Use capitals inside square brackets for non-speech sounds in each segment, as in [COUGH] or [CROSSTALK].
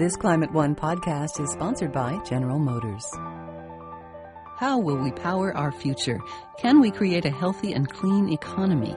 This Climate One podcast is sponsored by General Motors. How will we power our future? Can we create a healthy and clean economy?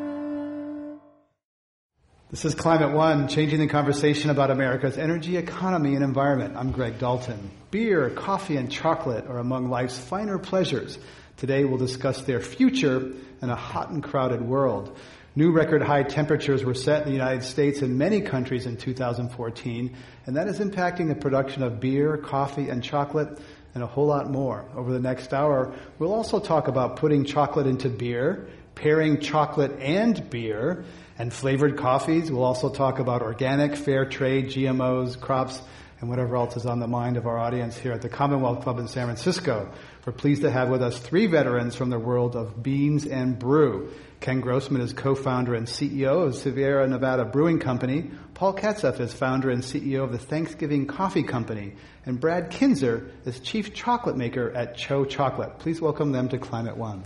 This is Climate One, changing the conversation about America's energy, economy, and environment. I'm Greg Dalton. Beer, coffee, and chocolate are among life's finer pleasures. Today we'll discuss their future in a hot and crowded world. New record high temperatures were set in the United States and many countries in 2014, and that is impacting the production of beer, coffee, and chocolate, and a whole lot more. Over the next hour, we'll also talk about putting chocolate into beer, pairing chocolate and beer, and flavored coffees. We'll also talk about organic, fair trade, GMOs, crops, and whatever else is on the mind of our audience here at the Commonwealth Club in San Francisco. We're pleased to have with us three veterans from the world of beans and brew. Ken Grossman is co-founder and CEO of Sierra Nevada Brewing Company. Paul Katzeff is founder and CEO of the Thanksgiving Coffee Company. And Brad Kintzer is chief chocolate maker at TCHO Chocolate. Please welcome them to Climate One.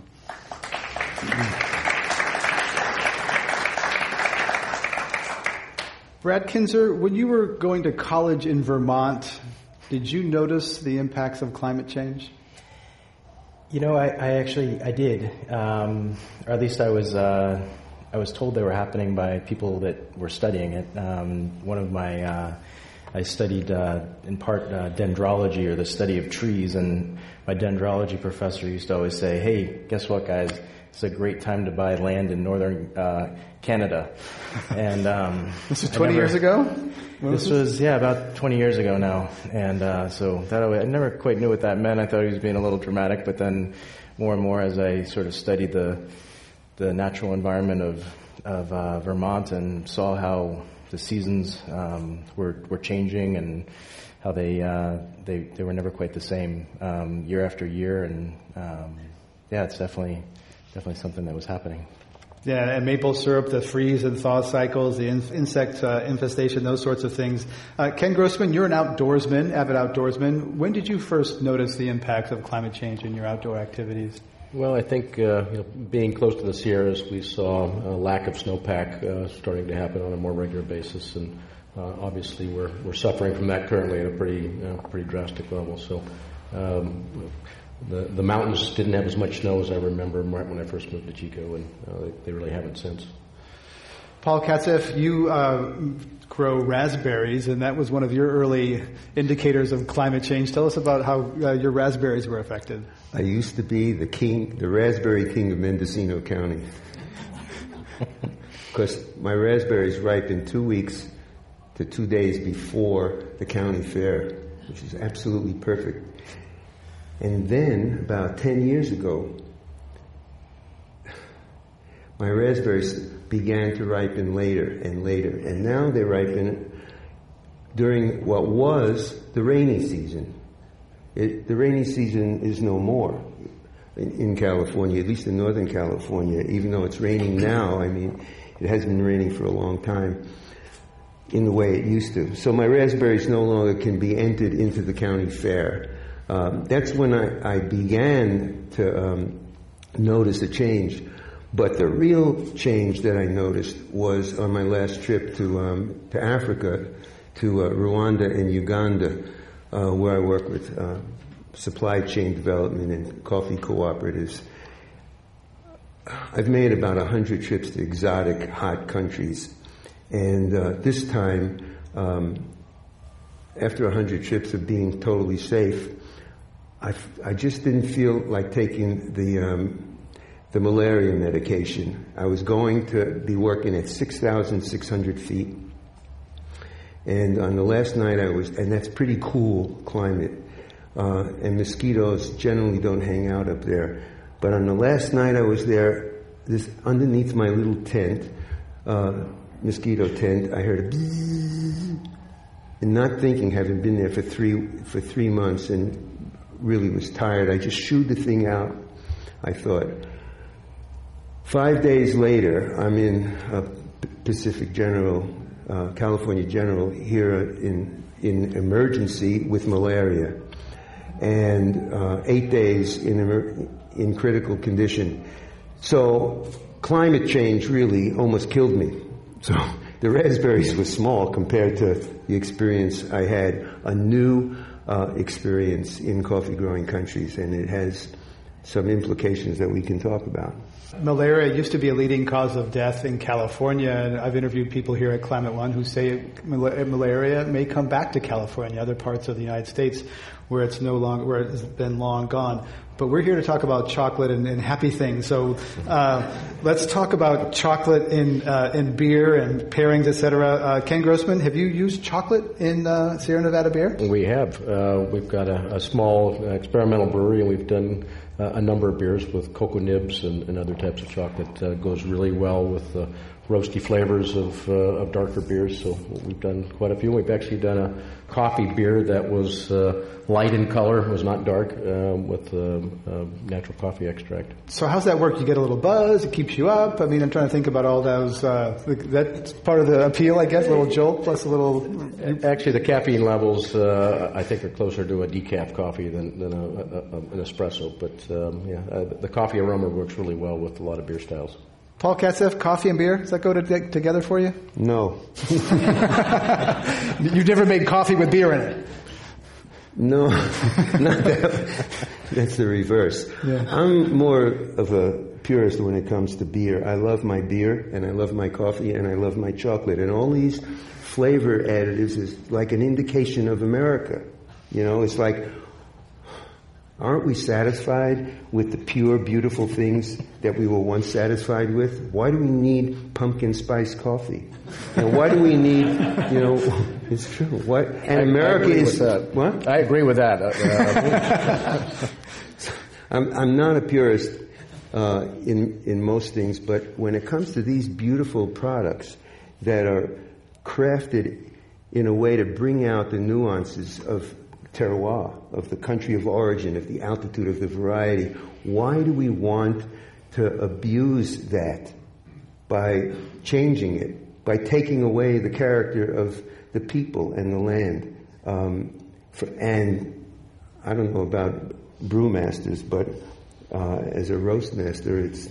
Brad Kintzer, when you were going to college in Vermont, did you notice the impacts of climate change? You know, I, I actually I did, um, or at least I was uh, I was told they were happening by people that were studying it. Um, one of my uh, I studied uh, in part uh, dendrology or the study of trees, and my dendrology professor used to always say, "Hey, guess what, guys? It's a great time to buy land in northern uh, Canada. [LAUGHS] And um, this was 20 never, years ago. this was yeah about 20 years ago now, and uh, so that I never quite knew what that meant. I thought he was being a little dramatic, but then more and more as I sort of studied the the natural environment of of uh, Vermont and saw how the seasons um, were were changing and how they uh, they they were never quite the same um, year after year, and um, yeah, it's definitely definitely something that was happening. Yeah, and maple syrup, the freeze and thaw cycles, the in- insect uh, infestation, those sorts of things. Uh, Ken Grossman, you're an outdoorsman, avid outdoorsman. When did you first notice the impacts of climate change in your outdoor activities? Well, I think uh, you know, being close to the Sierras, we saw a lack of snowpack uh, starting to happen on a more regular basis, and uh, obviously we're we're suffering from that currently at a pretty uh, pretty drastic level. So. Um, the the mountains didn't have as much snow as I remember right when I first moved to Chico, and uh, they, they, really haven't since. Paul Katzeff, you uh, grow raspberries, and that was one of your early indicators of climate change. Tell us about how uh, your raspberries were affected. I used to be the king, the raspberry king of Mendocino County, [LAUGHS] because my raspberries ripen two weeks to two days before the county fair, which is absolutely perfect. And then, about 10 years ago, my raspberries began to ripen later and later. And now they ripen during what was the rainy season. It, the rainy season is no more in, in, California, at least in Northern California, even though it's raining now. I mean, it has been raining for a long time in the way it used to. So my raspberries no longer can be entered into the county fair. Um, that's when I, I began to um, notice a change. But the real change that I noticed was on my last trip to um, to Africa, to uh, Rwanda and Uganda, uh, where I work with uh, supply chain development and coffee cooperatives. I've made about a hundred trips to exotic, hot countries, and uh, this time, um, after a hundred trips of being totally safe, I, I just didn't feel like taking the, um, the malaria medication. I was going to be working at 6,600 feet. And on the last night I was, and that's pretty cool climate. Uh, and mosquitoes generally don't hang out up there. But on the last night I was there, this underneath my little tent, uh, mosquito tent, I heard a bzzz, and not thinking, having been there for three for three months, and really was tired. I just shooed the thing out, I thought. Five days later, I'm in a Pacific General, uh, California General, here in, in emergency with malaria, and uh, eight days in, in critical condition. So climate change really almost killed me. So [LAUGHS] the raspberries were small compared to the experience I had, a new uh, experience in coffee growing countries, and it has some implications that we can talk about. Malaria used to be a leading cause of death in California, and I've interviewed people here at Climate One who say malaria may come back to California, other parts of the United States, where it's no longer where it's been long gone. But we're here to talk about chocolate and, and happy things. So uh, let's talk about chocolate in uh, in beer and pairings, etc. Uh, Ken Grossman, have you used chocolate in uh, Sierra Nevada beer? We have. Uh, we've got a, a small experimental brewery, and we've done a number of beers with cocoa nibs and, and other types of chocolate. Uh, goes really well with the roasty flavors of, uh, of darker beers. So we've done quite a few. We've actually done a coffee beer that was uh, light in color, was not dark, um, with uh, uh, natural coffee extract. So how's that work? You get a little buzz. It keeps you up. I mean, I'm trying to think about all those. Uh, that's part of the appeal, I guess. A little jolt plus a little. Actually, the caffeine levels uh, I think are closer to a decaf coffee than, than a, a, an espresso. But um, yeah, uh, the coffee aroma works really well with a lot of beer styles. Paul Katzeff, coffee and beer, does that go to, together for you? No. [LAUGHS] You've never made coffee with beer in it? No, [LAUGHS] not that. That's the reverse. Yeah. I'm more of a purist when it comes to beer. I love my beer, and I love my coffee, and I love my chocolate. And all these flavor additives is like an indication of America. You know, it's like Aren't we satisfied with the pure, beautiful things that we were once satisfied with? Why do we need pumpkin spice coffee? And why do we need, you know, [LAUGHS] it's true. What? And I, America I is what? I agree with that. Uh, [LAUGHS] I'm, I'm not a purist uh, in in most things, but when it comes to these beautiful products that are crafted in a way to bring out the nuances of terroir, of the country of origin, of the altitude, of the variety. Why do we want to abuse that by changing it, by taking away the character of the people and the land? Um, for, and I don't know about brewmasters, but uh, as a roast master, it's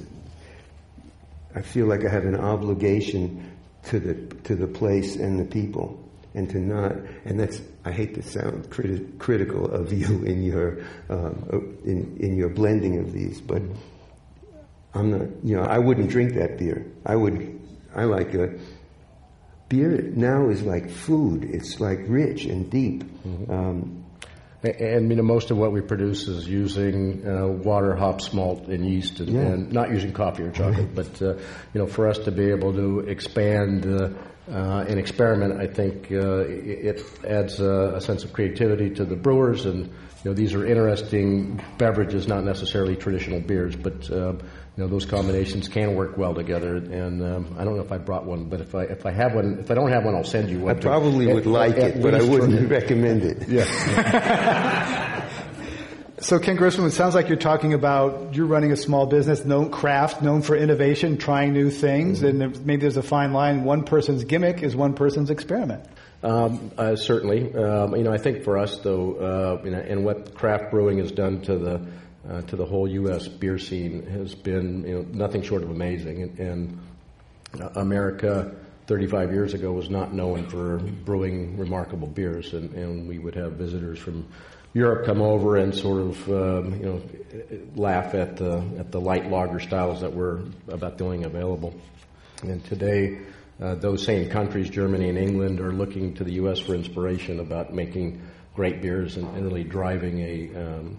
I feel like I have an obligation to the to the place and the people and to not, and that's, I hate to sound criti- critical of [LAUGHS] you in your, um, in, in your blending of these, but I'm not, you know, I wouldn't drink that beer. I would, I like a, beer now is like food. It's like rich and deep. Mm-hmm. Um, and you know, most of what we produce is using uh, water, hops, malt, and yeast, and, yeah. and, not using coffee or chocolate. But uh, you know, for us to be able to expand uh, uh, an experiment, I think uh, it, adds a, a, sense of creativity to the brewers, and you know these are interesting beverages, not necessarily traditional beers, but uh, you know those combinations can work well together. And um, I don't know if I brought one, but if I if I have one, if I don't have one, I'll send you one. I probably would like it, but I wouldn't recommend it. Yeah. [LAUGHS] So, Ken Grossman, it sounds like you're talking about you're running a small business, known craft, known for innovation, trying new things, mm-hmm. and maybe there's a fine line. One person's gimmick is one person's experiment. Um, uh, certainly, um, you know, I think for us though, uh, you know, and what craft brewing has done to the uh, to the whole U.S. beer scene has been you know nothing short of amazing, and, and uh, America. 35 years ago was not known for brewing remarkable beers, and, and we would have visitors from Europe come over and sort of um, you know laugh at the at the light lager styles that were about the only available. And today, uh, those same countries, Germany and England, are looking to the U.S. for inspiration about making great beers and, and really driving a, um,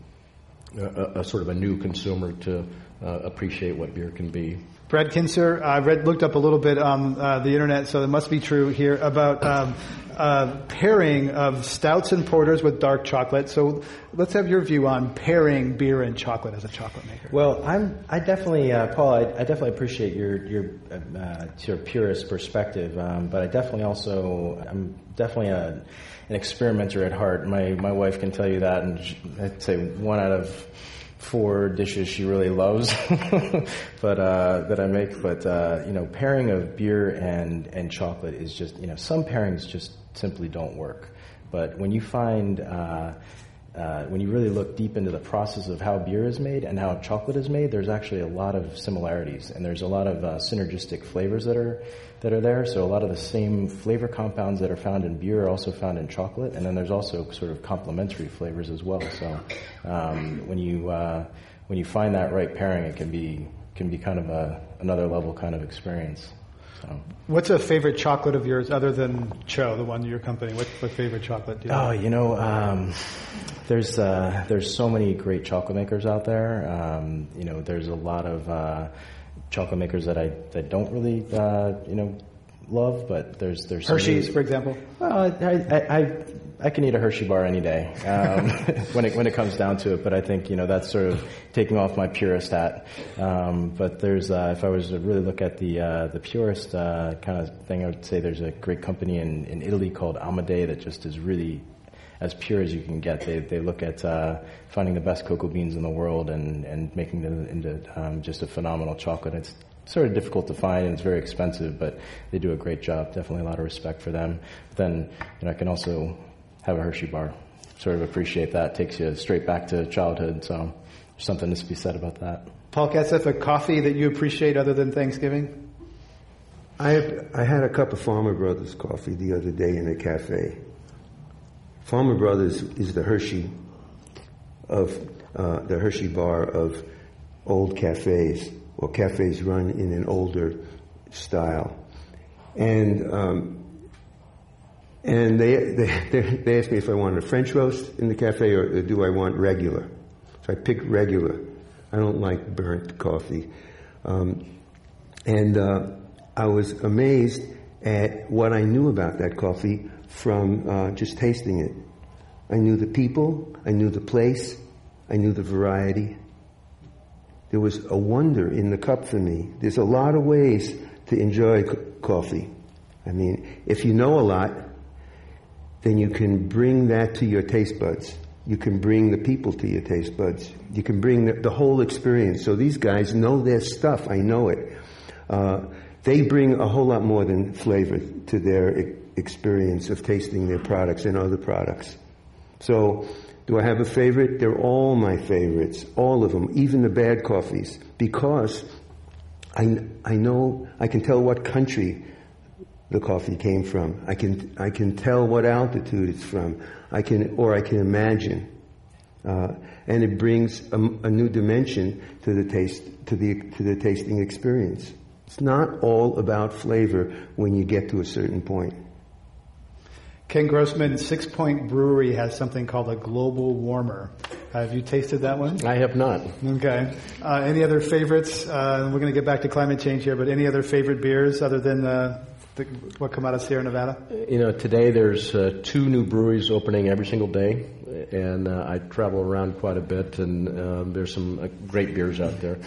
a, a, sort of a new consumer to uh, appreciate what beer can be. Brad Kintzer, I read, looked up a little bit on uh, the internet, so it must be true here about um, uh, pairing of stouts and porters with dark chocolate. So let's have your view on pairing beer and chocolate as a chocolate maker. Well, I'm I definitely uh, Paul, I, I, definitely appreciate your your uh, your purist perspective, um, but I definitely also I'm definitely a, an experimenter at heart. My my wife can tell you that, and I'd say one out of four dishes she really loves, [LAUGHS] but uh, that I make. But uh, you know, pairing of beer and and chocolate is just you know some pairings just simply don't work. But when you find uh, uh, when you really look deep into the process of how beer is made and how chocolate is made, there's actually a lot of similarities, and there's a lot of uh, synergistic flavors that are that are there. So a lot of the same flavor compounds that are found in beer are also found in chocolate, and then there's also sort of complementary flavors as well. So um, when you uh, when you find that right pairing, it can be can be kind of a another level kind of experience. So. What's a favorite chocolate of yours other than TCHO, the one your company? What, what favorite chocolate do you Oh, have? you know, um, there's uh, there's so many great chocolate makers out there. Um, you know, there's a lot of uh, chocolate makers that I that don't really uh, you know love, but there's there's Hershey's, really- for example. well, I, I, I, I can eat a Hershey bar any day um, [LAUGHS] when it when it comes down to it. But I think you know that's sort of taking off my purist hat. Um, but there's uh, if I was to really look at the uh, the purist uh, kind of thing, I would say there's a great company in, in Italy called Amadei that just is really as pure as you can get. They they look at uh, finding the best cocoa beans in the world and and making them into um, just a phenomenal chocolate. It's sort of difficult to find and it's very expensive, but they do a great job. Definitely a lot of respect for them. But then you know, I can also have a Hershey bar. Sort of appreciate that. Takes you straight back to childhood. So there's something to be said about that. Paul Katzeff, a coffee that you appreciate other than Thanksgiving? I, I had a cup of Farmer Brothers coffee the other day in a cafe. Farmer Brothers is the Hershey of uh, the Hershey bar of old cafes or cafes run in an older style, and um, and they, they they asked me if I wanted a French roast in the cafe or, or do I want regular. So I picked regular. I don't like burnt coffee, um, and uh, I was amazed at what I knew about that coffee from uh, just tasting it. I knew the people, I knew the place, I knew the variety. There was a wonder in the cup for me. There's a lot of ways to enjoy co- coffee. I mean, if you know a lot, then you can bring that to your taste buds. You can bring the people to your taste buds. You can bring the, the whole experience. So these guys know their stuff. I know it. Uh, they bring a whole lot more than flavor to their experience of tasting their products and other products. So, do I have a favorite? They're all my favorites, all of them, even the bad coffees, because I, I know, I can tell what country the coffee came from. I can, I can tell what altitude it's from. I can, or I can imagine. Uh, and it brings a, a new dimension to the taste, to the, to the tasting experience. It's not all about flavor when you get to a certain point. Ken Grossman, Sixpoint Brewery has something called a global warmer. Have you tasted that one? I have not. Okay. Uh, any other favorites? Uh, we're going to get back to climate change here, but any other favorite beers other than uh, the, what come out of Sierra Nevada? You know, today there's uh, two new breweries opening every single day, and uh, I travel around quite a bit, and um, there's some uh, great beers out there.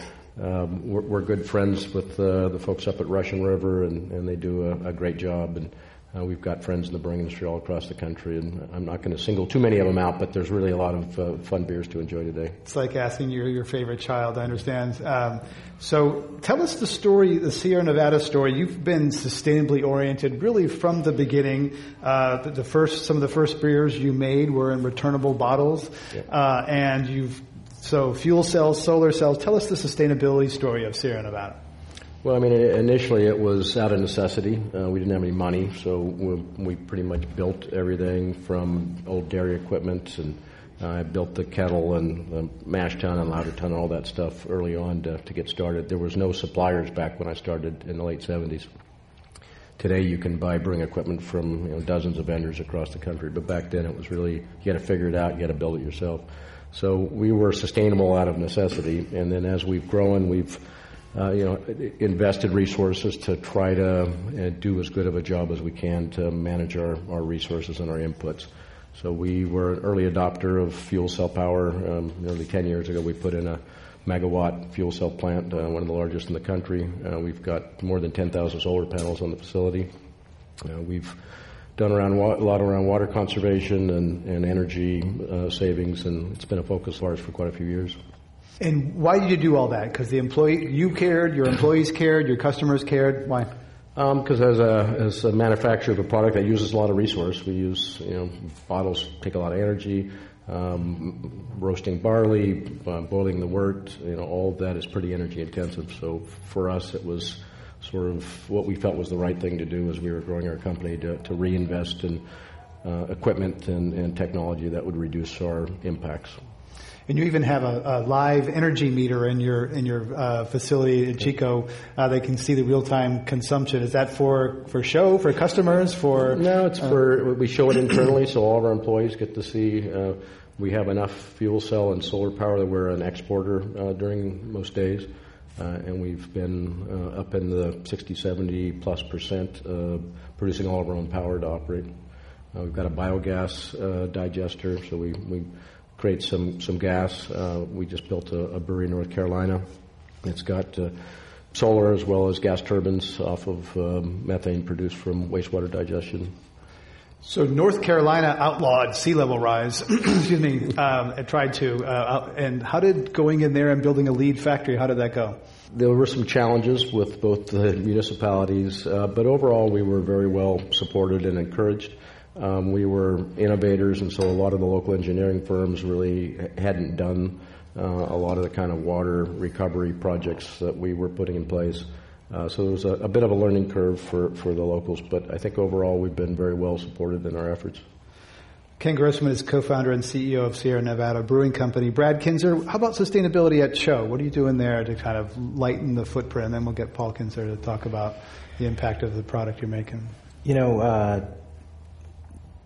Um, we're, we're good friends with uh, the folks up at Russian River, and, and they do a, a great job. And uh, we've got friends in the brewing industry all across the country, and I'm not going to single too many of them out, but there's really a lot of uh, fun beers to enjoy today. It's like asking your, your favorite child, I understand. Um, so tell us the story, the Sierra Nevada story. You've been sustainably oriented really from the beginning. Uh, the, the first, some of the first beers you made were in returnable bottles. Uh, and you've, so fuel cells, solar cells. Tell us the sustainability story of Sierra Nevada. Well, I mean, initially it was out of necessity. Uh, we didn't have any money, so we, we pretty much built everything from old dairy equipment, and uh, I built the kettle and the mash tun and lauter tun and all that stuff early on to, to get started. There was no suppliers back when I started in the late 70s. Today you can buy brewing equipment from you know, dozens of vendors across the country, but back then it was really you had to figure it out, you had to build it yourself. So we were sustainable out of necessity, and then as we've grown, we've uh, you know, invested resources to try to uh, do as good of a job as we can to manage our, our resources and our inputs. So we were an early adopter of fuel cell power. Um, nearly 10 years ago, we put in a megawatt fuel cell plant, uh, one of the largest in the country. Uh, we've got more than 10,000 solar panels on the facility. Uh, we've done around wa- a lot around water conservation and, and energy uh, savings, and it's been a focus of ours for quite a few years. And why did you do all that? Because the employee, you cared, your employees cared, your customers cared. Why? Because um, as a as a manufacturer of a product that uses a lot of resource, we use you know bottles take a lot of energy. Um, roasting barley, uh, boiling the wort, you know, all of that is pretty energy intensive. So for us, it was sort of what we felt was the right thing to do as we were growing our company to, to reinvest in uh, equipment and, and technology that would reduce our impacts. And you even have a, a, live energy meter in your in your uh, facility in Chico. Uh, they can see the real time consumption. Is that for for show for customers for? No, it's uh, for we show it internally, so all of our employees get to see. Uh, we have enough fuel cell and solar power that we're an exporter uh, during most days. Uh, and we've been up in the 60, 70 plus percent producing all of our own power to operate. we've got a biogas digester, so we, we create some some gas. Uh, we just built a, a, brewery in North Carolina. It's got uh, solar as well as gas turbines off of um, methane produced from wastewater digestion. So North Carolina outlawed sea level rise. [CLEARS THROAT] excuse me. Um, and tried to. Uh, and how did going in there and building a LEED factory? How did that go? There were some challenges with both the municipalities, uh, but overall we were very well supported and encouraged. Um, we were innovators, and so a lot of the local engineering firms really hadn't done uh, a lot of the kind of water recovery projects that we were putting in place. Uh, so there was a, a, bit of a learning curve for, for the locals, but I think overall we've been very well supported in our efforts. Ken Grossman is co-founder and CEO of Sierra Nevada Brewing Company. Brad Kintzer, how about sustainability at TCHO? What are you doing there to kind of lighten the footprint? And then we'll get Paul Kinzer to talk about the impact of the product you're making. You know, uh,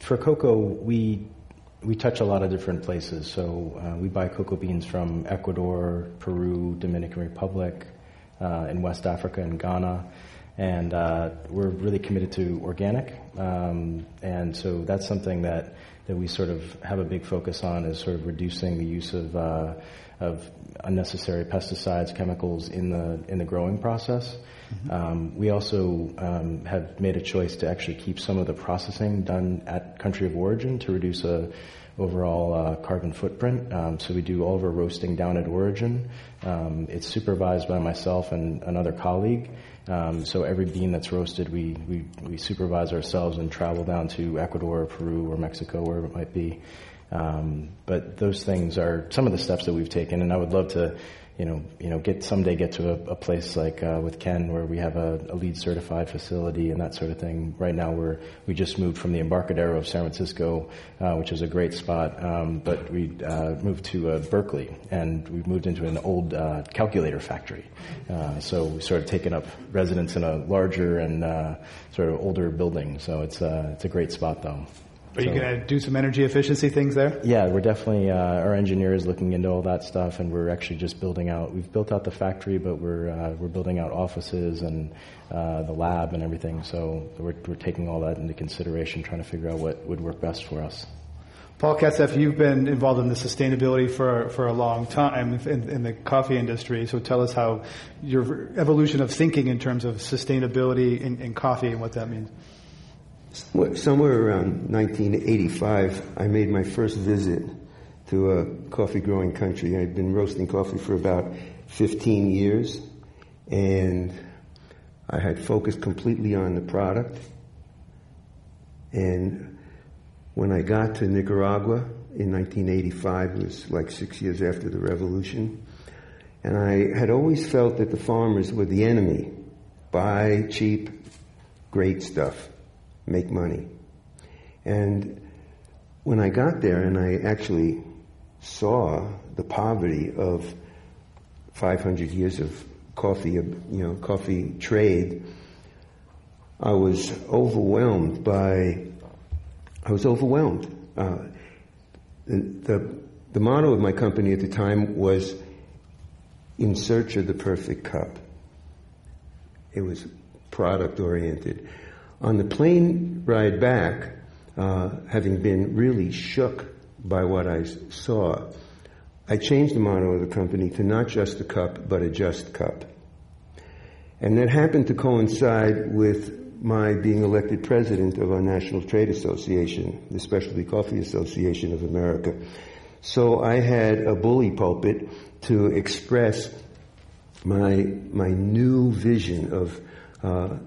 for cocoa, we we touch a lot of different places. So uh, we buy cocoa beans from Ecuador, Peru, Dominican Republic, uh, in West Africa and Ghana, and uh, we're really committed to organic. Um, and so that's something that that we sort of have a big focus on is sort of reducing the use of uh, of unnecessary pesticides, chemicals in the in the growing process. Um, we also um, have made a choice to actually keep some of the processing done at country of origin to reduce a overall uh, carbon footprint. Um, so we do all of our roasting down at origin. Um, it's supervised by myself and another colleague. Um, so every bean that's roasted, we, we, we supervise ourselves and travel down to Ecuador, or Peru, or Mexico, wherever it might be. Um, but those things are some of the steps that we've taken, and I would love to you know, you know, get someday get to a, a place like uh, with Ken where we have a, a, LEED certified facility and that sort of thing. Right now, we're we just moved from the Embarcadero of San Francisco, uh, which is a great spot, um, but we uh, moved to uh, Berkeley and we moved into an old uh, calculator factory. Uh, so we sort of taken up residence in a larger and sort of older building. So it's it's a great spot though. Are so, you going to do some energy efficiency things there? Yeah, we're definitely, uh, our engineer is looking into all that stuff, and we're actually just building out, we've built out the factory, but we're, uh, we're building out offices and uh, the lab and everything. So we're, we're taking all that into consideration, trying to figure out what would work best for us. Paul Katzeff, you've been involved in the sustainability for, for a long time in, in, the coffee industry. So tell us how your evolution of thinking in terms of sustainability in, in coffee and what that means. Somewhere around 1985, I made my first visit to a coffee growing country. I'd been roasting coffee for about 15 years, and I had focused completely on the product. And when I got to Nicaragua in 1985, it was like six years after the revolution, and I had always felt that the farmers were the enemy. Buy cheap, great stuff make money. And when I got there and I actually saw the poverty of 500 years of coffee, you know, coffee trade, I was overwhelmed by, I was overwhelmed. Uh, the, the, the motto of my company at the time was in search of the perfect cup. It was product oriented. On the plane ride back, uh, having been really shook by what I saw, I changed the motto of the company to not just a cup, but a just cup. And that happened to coincide with my being elected president of our National Trade Association, the Specialty Coffee Association of America. So I had a bully pulpit to express my my new vision of uh,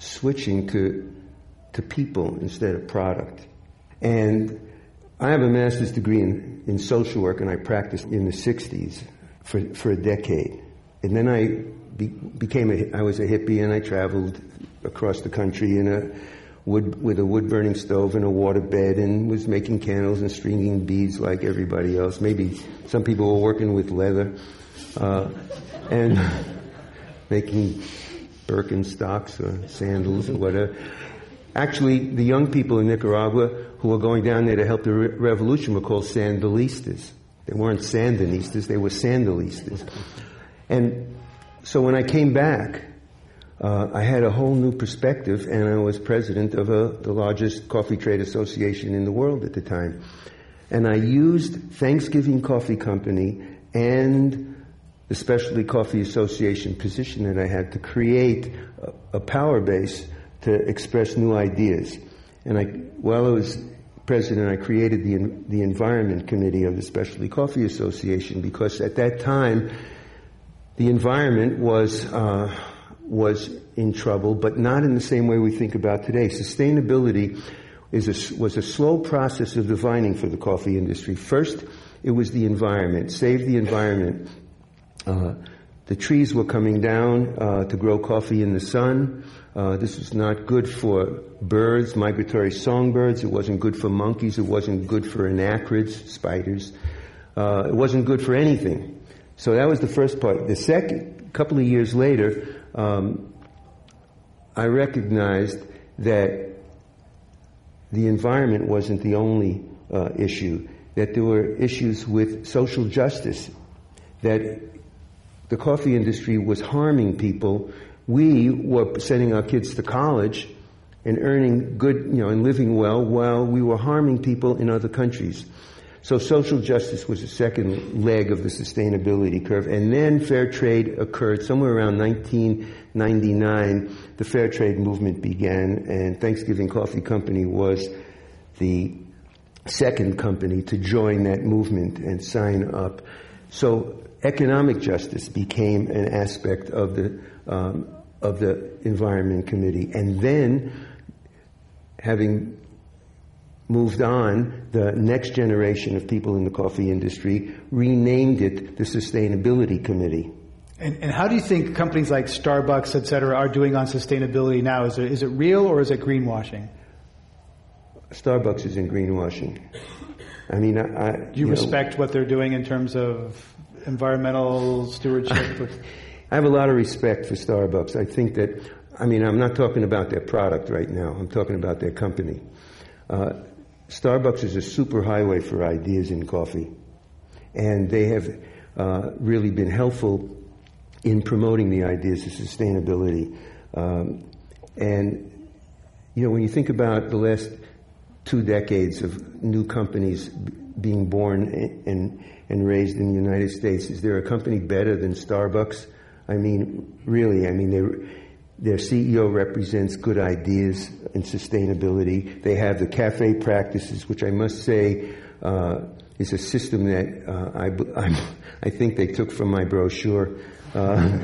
switching to to people instead of product. And I have a master's degree in, in social work, and I practiced in the '60s for for a decade. And then I be, became a I was a hippie, and I traveled across the country in a wood with a wood burning stove and a water bed and was making candles and stringing beads like everybody else. Maybe some people were working with leather uh, and [LAUGHS] making Birkenstocks or sandals or whatever. Actually, the young people in Nicaragua who were going down there to help the re- revolution were called Sandinistas. They weren't Sandinistas, they were Sandinistas. And so when I came back, uh, I had a whole new perspective, and I was president of a, the largest coffee trade association in the world at the time. And I used Thanksgiving Coffee Company and the Specialty Coffee Association position that I had to create a, a power base to express new ideas. And I, while I was president, I created the, the Environment Committee of the Specialty Coffee Association because at that time, the environment was uh, was in trouble, but not in the same way we think about today. Sustainability is a, was a slow process of divining for the coffee industry. First, it was the environment, save the environment. Uh, the trees were coming down uh, to grow coffee in the sun. Uh, this was not good for birds, migratory songbirds. It wasn't good for monkeys. It wasn't good for anacrids, spiders. Uh, it wasn't good for anything. So that was the first part. The second, a couple of years later, um, I recognized that the environment wasn't the only uh, issue, that there were issues with social justice, that the coffee industry was harming people. We were sending our kids to college and earning good, you know, and living well while we were harming people in other countries. So social justice was the second leg of the sustainability curve. And then fair trade occurred somewhere around 1999. The fair trade movement began and Thanksgiving Coffee Company was the second company to join that movement and sign up. So economic justice became an aspect of the, um, of the Environment Committee. And then having moved on, the next generation of people in the coffee industry renamed it the Sustainability Committee. And, and, how do you think companies like Starbucks, et cetera, are doing on sustainability now? Is it, is it real or is it greenwashing? Starbucks is in greenwashing. I mean, I, I do you, you respect know, what they're doing in terms of environmental stewardship? [LAUGHS] I have a lot of respect for Starbucks. I think that, I mean, I'm not talking about their product right now. I'm talking about their company. Uh, Starbucks is a super highway for ideas in coffee. And they have uh, really been helpful in promoting the ideas of sustainability. Um, and, you know, when you think about the last two decades of new companies being born and, and raised in the United States, is there a company better than Starbucks? I mean, really, I mean, their CEO represents good ideas and sustainability. They have the cafe practices, which I must say uh, is a system that uh, I, [LAUGHS] I'm, i think they took from my brochure. Uh,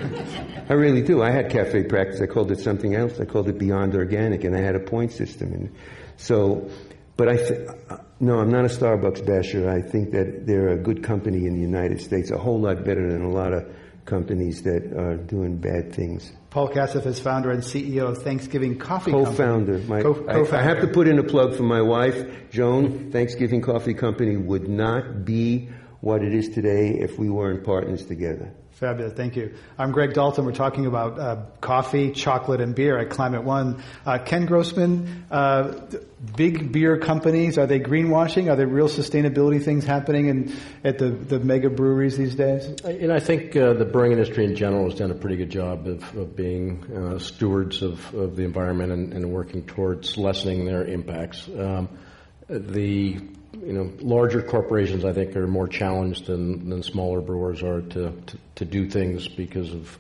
[LAUGHS] I really do. I had cafe practice. I called it something else. I called it Beyond Organic, and I had a point system. And so, but I, th- no, I'm not a Starbucks basher. I think that they're a good company in the United States, a whole lot better than a lot of companies that are doing bad things. Paul Katzeff is founder and CEO of Thanksgiving Coffee Co-founder. Company. My, Co-founder. I, I, have to put in a plug for my wife, Joan. Thanksgiving Coffee Company would not be what it is today if we weren't partners together. Fabulous. Thank you. I'm Greg Dalton. We're talking about uh, coffee, chocolate, and beer at Climate One. Uh, Ken Grossman, uh, big beer companies, are they greenwashing? Are there real sustainability things happening in, at the, the mega breweries these days? And I think uh, the brewing industry in general has done a pretty good job of, of being uh, stewards of, of the environment and, and, working towards lessening their impacts. Um, the you know, larger corporations, I think, are more challenged than, than smaller brewers are to, to, to do things because of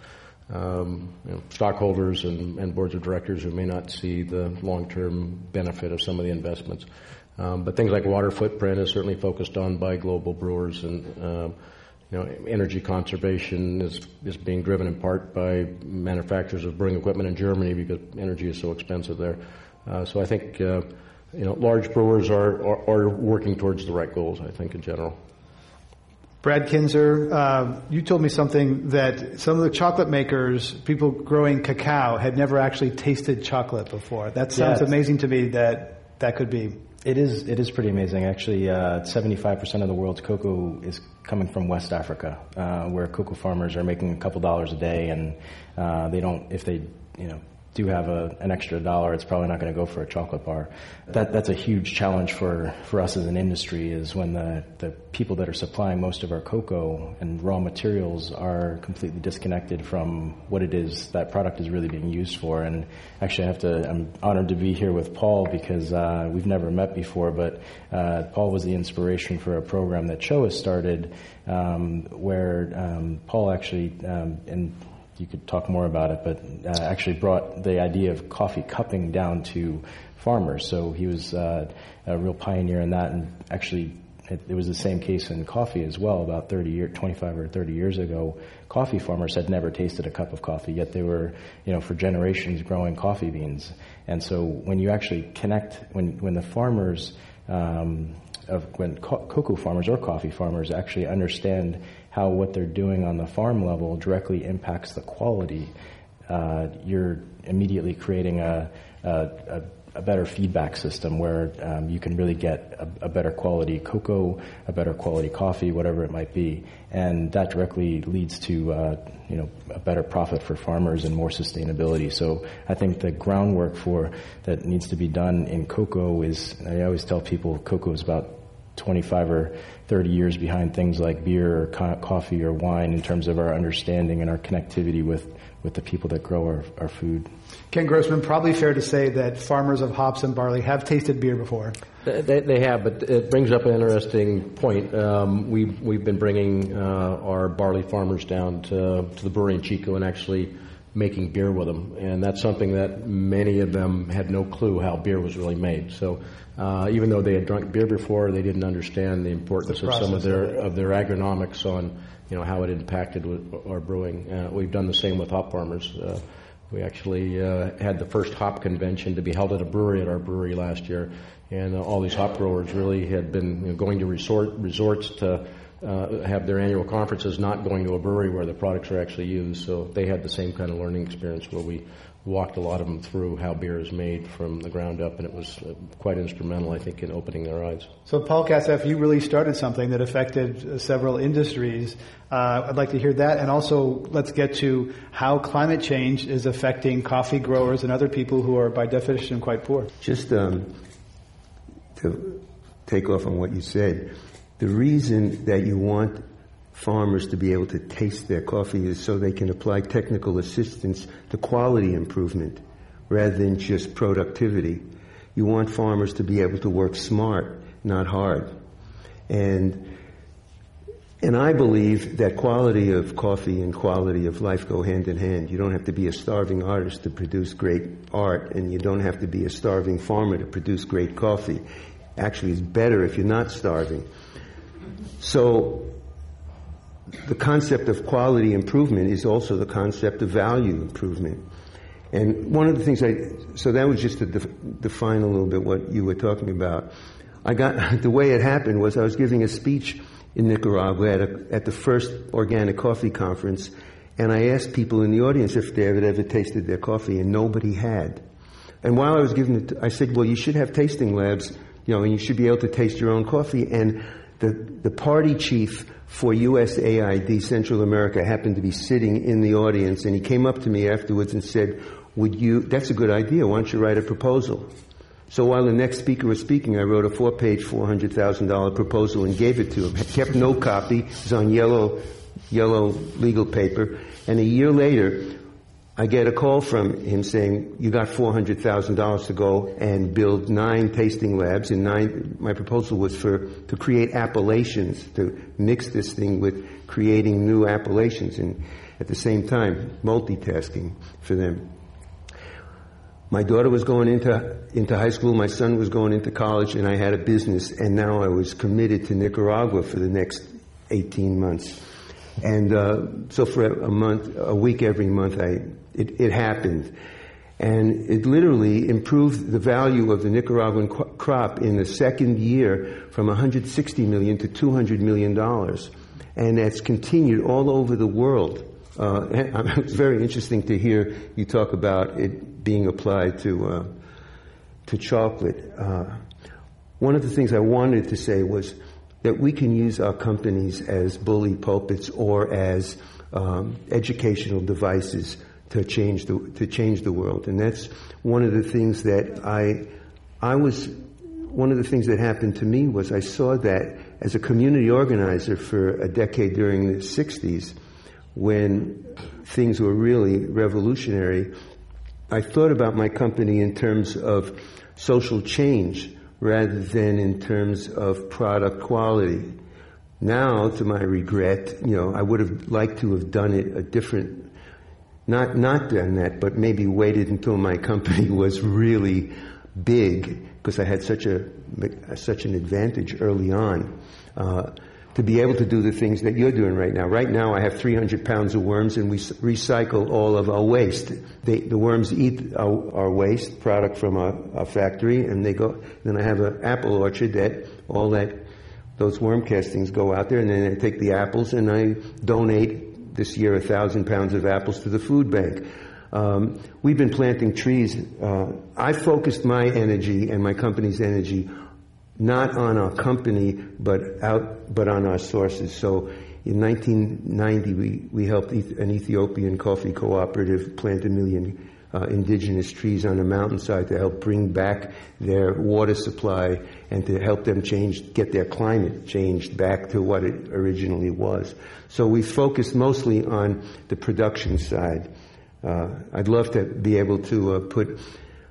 um, you know, stockholders and, and boards of directors who may not see the long-term benefit of some of the investments. Um, but things like water footprint is certainly focused on by global brewers, and um, you know, energy conservation is is being driven in part by manufacturers of brewing equipment in Germany because energy is so expensive there. Uh, so I think uh, you know large brewers are, are, are working towards the right goals. I think in general. Brad Kintzer, uh, you told me something that some of the chocolate makers, people growing cacao, had never actually tasted chocolate before. That sounds Yeah. amazing to me that that could be. It is. It is pretty amazing. Actually, uh, 75% of the world's cocoa is coming from West Africa, uh, where cocoa farmers are making a couple dollars a day, and uh, they don't. If they, you know, do have a, an extra dollar, it's probably not going to go for a chocolate bar. That that's a huge challenge for, for us as an industry. Is when the the people that are supplying most of our cocoa and raw materials are completely disconnected from what it is that product is really being used for. And actually, I have to. I'm honored to be here with Paul because uh, we've never met before, but uh, Paul was the inspiration for a program that TCHO has started, um, where um, Paul actually um, and you could talk more about it, but uh, actually brought the idea of coffee cupping down to farmers. So he was uh, a real pioneer in that, and actually it, it was the same case in coffee as well. About 30 year, 25 or 30 years ago, coffee farmers had never tasted a cup of coffee, yet they were, you know, for generations growing coffee beans. And so when you actually connect, when when the farmers um, of when co- cocoa farmers or coffee farmers actually understand how what they're doing on the farm level directly impacts the quality, uh, you're immediately creating a, a, a, a better feedback system where um, you can really get a, better quality cocoa, a better quality coffee, whatever it might be, and that directly leads to uh, you know a better profit for farmers and more sustainability. So I think the groundwork for that needs to be done in cocoa is I always tell people cocoa is about 25 or 30 years behind things like beer or co- coffee or wine in terms of our understanding and our connectivity with, with the people that grow our, our food. Ken Grossman, probably fair to say that farmers of hops and barley have tasted beer before. They, they have, but it brings up an interesting point. Um, we, we've been bringing uh, our barley farmers down to, to the brewery in Chico and actually making beer with them, and that's something that many of them had no clue how beer was really made. So uh, even though they had drunk beer before, they didn't understand the importance The of some of their of their agronomics on you know how it impacted our brewing. Uh, we've done the same with hop farmers. Uh, we actually uh, had the first hop convention to be held at a brewery at our brewery last year, and uh, all these hop growers really had been you know, going to resort resorts to uh, have their annual conferences, not going to a brewery where the products are actually used. So they had the same kind of learning experience where we walked a lot of them through how beer is made from the ground up, and it was uh, quite instrumental, I think, in opening their eyes. So, Paul Katzeff, you really started something that affected uh, several industries. Uh, I'd like to hear that, and also let's get to how climate change is affecting coffee growers and other people who are, by definition, quite poor. Just um, to take off on what you said, the reason that you want farmers to be able to taste their coffee is so they can apply technical assistance to quality improvement rather than just productivity. You want farmers to be able to work smart, not hard. And and I believe that quality of coffee and quality of life go hand in hand. You don't have to be a starving artist to produce great art, and you don't have to be a starving farmer to produce great coffee. Actually, it's better if you're not starving. So, the concept of quality improvement is also the concept of value improvement. And one of the things I, so that was just to def, define a little bit what you were talking about. I got, [LAUGHS] the way it happened was I was giving a speech in Nicaragua at, a, at the first organic coffee conference, and I asked people in the audience if they had ever tasted their coffee, and nobody had. And while I was giving it, I said, well, you should have tasting labs, you know, and you should be able to taste your own coffee. And the, the party chief for USAID Central America happened to be sitting in the audience, and he came up to me afterwards and said, would you, that's a good idea, why don't you write a proposal? So while the next speaker was speaking, I wrote a four-page, $400,000 proposal and gave it to him. Kept no copy. It was on yellow, yellow legal paper. And a year later, I get a call from him saying, you got $400,000 to go and build nine tasting labs and nine, my proposal was for, to create appellations, to mix this thing with creating new appellations and at the same time, multitasking for them. my daughter was going into into high school, my son was going into college, and I had a business, and now I was committed to Nicaragua for the next 18 months. And uh, so for a, month, a week every month, I it, it, happened, and it literally improved the value of the Nicaraguan crop in the second year from 160 million to 200 million dollars, and that's continued all over the world. Uh, [LAUGHS] it's very interesting to hear you talk about it being applied to uh, to chocolate. Uh, one of the things I wanted to say was that we can use our companies as bully pulpits or as um, educational devices to change the to change the world, and that's one of the things that I I was one of the things that happened to me was I saw that as a community organizer for a decade during the 60s when things were really revolutionary, I thought about my company in terms of social change rather than in terms of product quality. Now, to my regret, you know, I would have liked to have done it a different, not, not done that, but maybe waited until my [LAUGHS] company was really big because I had such a, such an advantage early on. Uh, to be able to do the things that you're doing right now. Right now, I have 300 pounds of worms, and we recycle all of our waste. They, the worms eat our, our, waste product from our, our, factory, and they go. Then I have an apple orchard that all that those worm castings go out there, and then I take the apples and I donate this year a thousand pounds of apples to the food bank. Um, we've been planting trees. Uh, I focused my energy and my company's energy not on our company, but out, but on our sources. So in 1990, we, we helped an Ethiopian coffee cooperative plant a million uh, indigenous trees on a mountainside to help bring back their water supply and to help them change, get their climate changed back to what it originally was. So we focused mostly on the production side. Uh, I'd love to be able to uh, put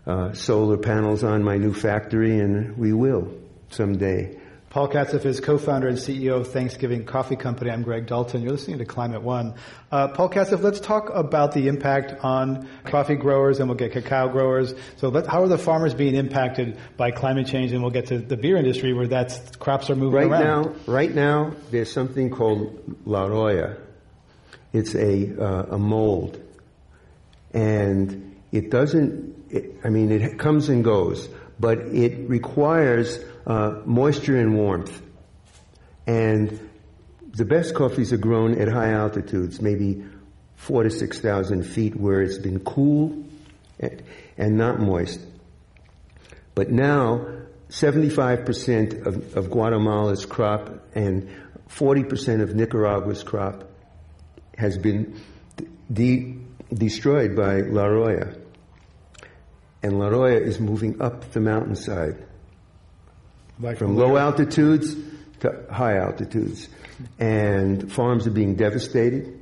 uh, solar panels on my new factory, and we will someday. Paul Katzeff is co-founder and CEO of Thanksgiving Coffee Company. I'm Greg Dalton. You're listening to Climate One. Uh, Paul Katzeff, let's talk about the impact on coffee growers, and we'll get cacao growers. So, how are the farmers being impacted by climate change? And we'll get to the beer industry, where that's crops are moving right around. now. Right now, there's something called La Roya. It's a uh, a mold, and it doesn't. It, I mean, it comes and goes, but it requires uh, moisture and warmth. And the best coffees are grown at high altitudes, maybe four to 6,000 feet where it's been cool and not moist. But now, 75% of, of Guatemala's crop and 40% of Nicaragua's crop has been de- destroyed by La Roya. And La Roya is moving up the mountainside. Like from low altitudes to high altitudes. And farms are being devastated.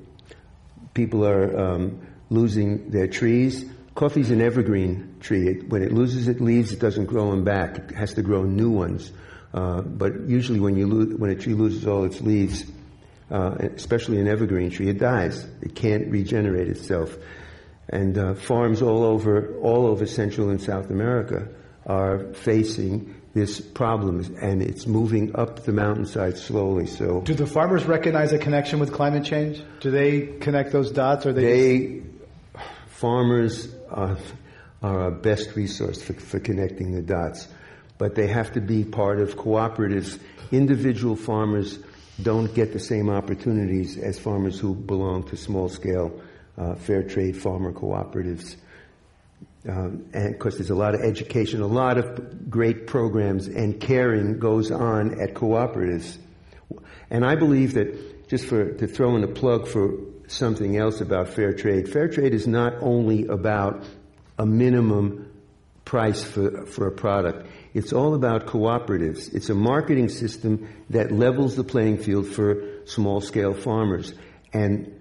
People are um, losing their trees. Coffee's an evergreen tree. It, when it loses its leaves, it doesn't grow them back. It has to grow new ones. Uh, but usually, when you lo- when a tree loses all its leaves, uh, especially an evergreen tree, it dies. It can't regenerate itself. And uh, farms all over all over Central and South America are facing this problem, and it's moving up the mountainside slowly. So, do the farmers recognize a connection with climate change? Do they connect those dots, or they? They farmers are, are our best resource for, for connecting the dots, but they have to be part of cooperatives. Individual farmers don't get the same opportunities as farmers who belong to small scale uh, fair trade farmer cooperatives. Um, and of course, there's a lot of education, a lot of great programs, and caring goes on at cooperatives. And I believe that just for to throw in a plug for something else about fair trade, fair trade is not only about a minimum price for, for a product. It's all about cooperatives. It's a marketing system that levels the playing field for small scale farmers. And